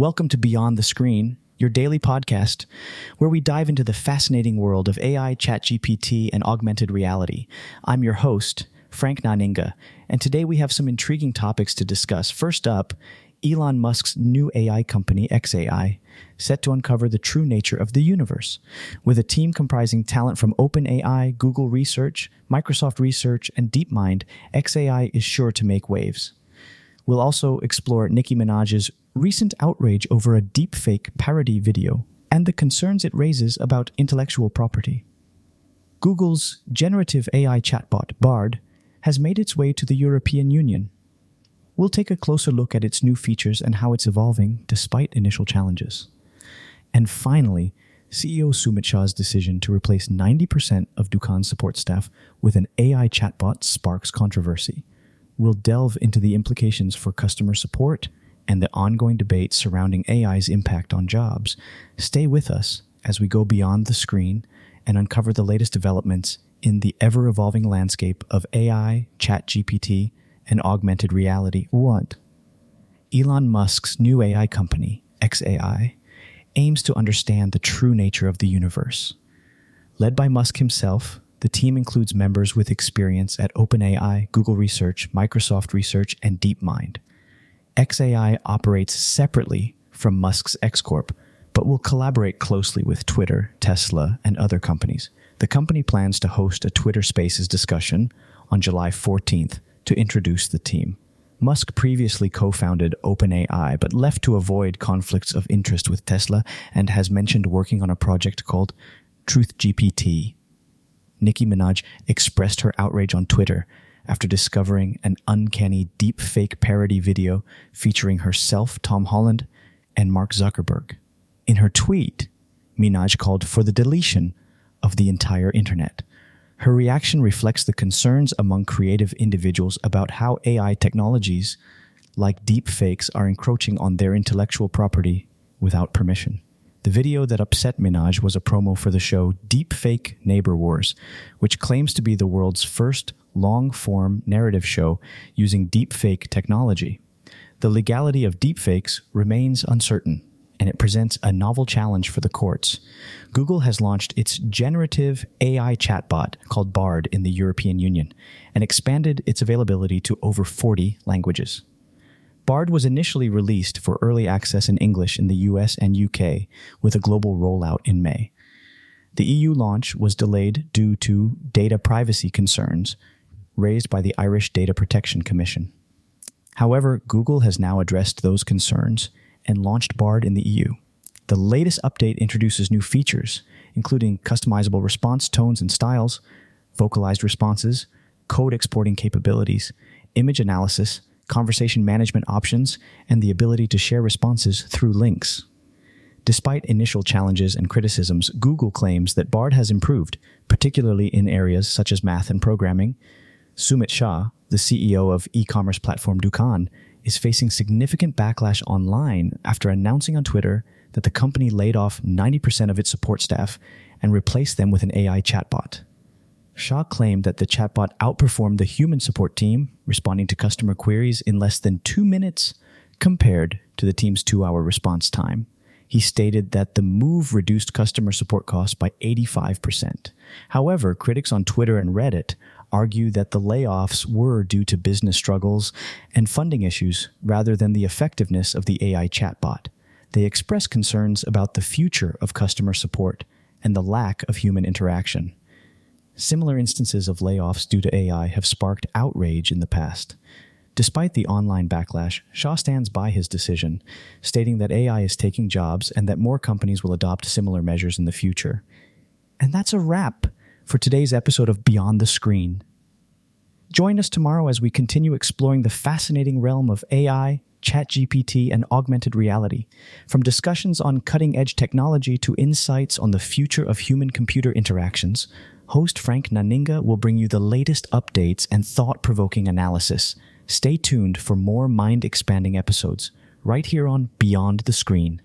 Welcome to Beyond the Screen, your daily podcast, where we dive into the fascinating world of AI, ChatGPT, and augmented reality. I'm your host, Frank Naninga, and today we have some intriguing topics to discuss. First up, Elon Musk's new AI company, XAI, set to uncover the true nature of the universe. With a team comprising talent from OpenAI, Google Research, Microsoft Research, and DeepMind, XAI is sure to make waves. We'll also explore Nicki Minaj's recent outrage over a deepfake parody video and the concerns it raises about intellectual property. Google's generative AI chatbot, Bard, has made its way to the European Union. We'll take a closer look at its new features and how it's evolving despite initial challenges. And finally, CEO Suumit Shah's decision to replace 90% of Dukaan's support staff with an AI chatbot sparks controversy. We'll delve into the implications for customer support and the ongoing debate surrounding AI's impact on jobs. Stay with us as we go beyond the screen and uncover the latest developments in the ever evolving landscape of AI, ChatGPT, and augmented reality. What? Elon Musk's new AI company, XAI, aims to understand the true nature of the universe. Led by Musk himself, the team includes members with experience at OpenAI, Google Research, Microsoft Research, and DeepMind. XAI operates separately from Musk's X Corp, but will collaborate closely with Twitter, Tesla, and other companies. The company plans to host a Twitter Spaces discussion on July 14th to introduce the team. Musk previously co founded OpenAI, but left to avoid conflicts of interest with Tesla and has mentioned working on a project called TruthGPT. Nicki Minaj expressed her outrage on Twitter after discovering an uncanny deep-fake parody video featuring herself, Tom Holland, and Mark Zuckerberg. In her tweet, Minaj called for the deletion of the entire internet. Her reaction reflects the concerns among creative individuals about how AI technologies like deepfakes are encroaching on their intellectual property without permission. The video that upset Minaj was a promo for the show Deepfake Neighbor Wars, which claims to be the world's first long form narrative show using deepfake technology. The legality of deepfakes remains uncertain and it presents a novel challenge for the courts. Google has launched its generative AI chatbot called Bard in the European Union and expanded its availability to over 40 languages. Bard was initially released for early access in English in the US and UK, with a global rollout in May. The EU launch was delayed due to data privacy concerns raised by the Irish Data Protection Commission. However, Google has now addressed those concerns and launched Bard in the EU. The latest update introduces new features, including customizable response tones and styles, vocalized responses, code exporting capabilities, image analysis, conversation management options, and the ability to share responses through links. Despite initial challenges and criticisms, Google claims that Bard has improved, particularly in areas such as math and programming. Suumit Shah, the CEO of e commerce platform Dukaan, is facing significant backlash online after announcing on Twitter that the company laid off 90% of its support staff and replaced them with an AI chatbot. Shah claimed that the chatbot outperformed the human support team, responding to customer queries in less than two minutes compared to the team's two hour response time. He stated that the move reduced customer support costs by 85%. However, critics on Twitter and Reddit argue that the layoffs were due to business struggles and funding issues rather than the effectiveness of the AI chatbot. They express concerns about the future of customer support and the lack of human interaction. Similar instances of layoffs due to AI have sparked outrage in the past. Despite the online backlash, Shah stands by his decision, stating that AI is taking jobs and that more companies will adopt similar measures in the future. And that's a wrap for today's episode of Beyond the Screen. Join us tomorrow as we continue exploring the fascinating realm of AI, ChatGPT, and augmented reality. From discussions on cutting edge technology to insights on the future of human computer interactions, host Frank Naninga will bring you the latest updates and thought provoking analysis. Stay tuned for more mind expanding episodes right here on Beyond the Screen.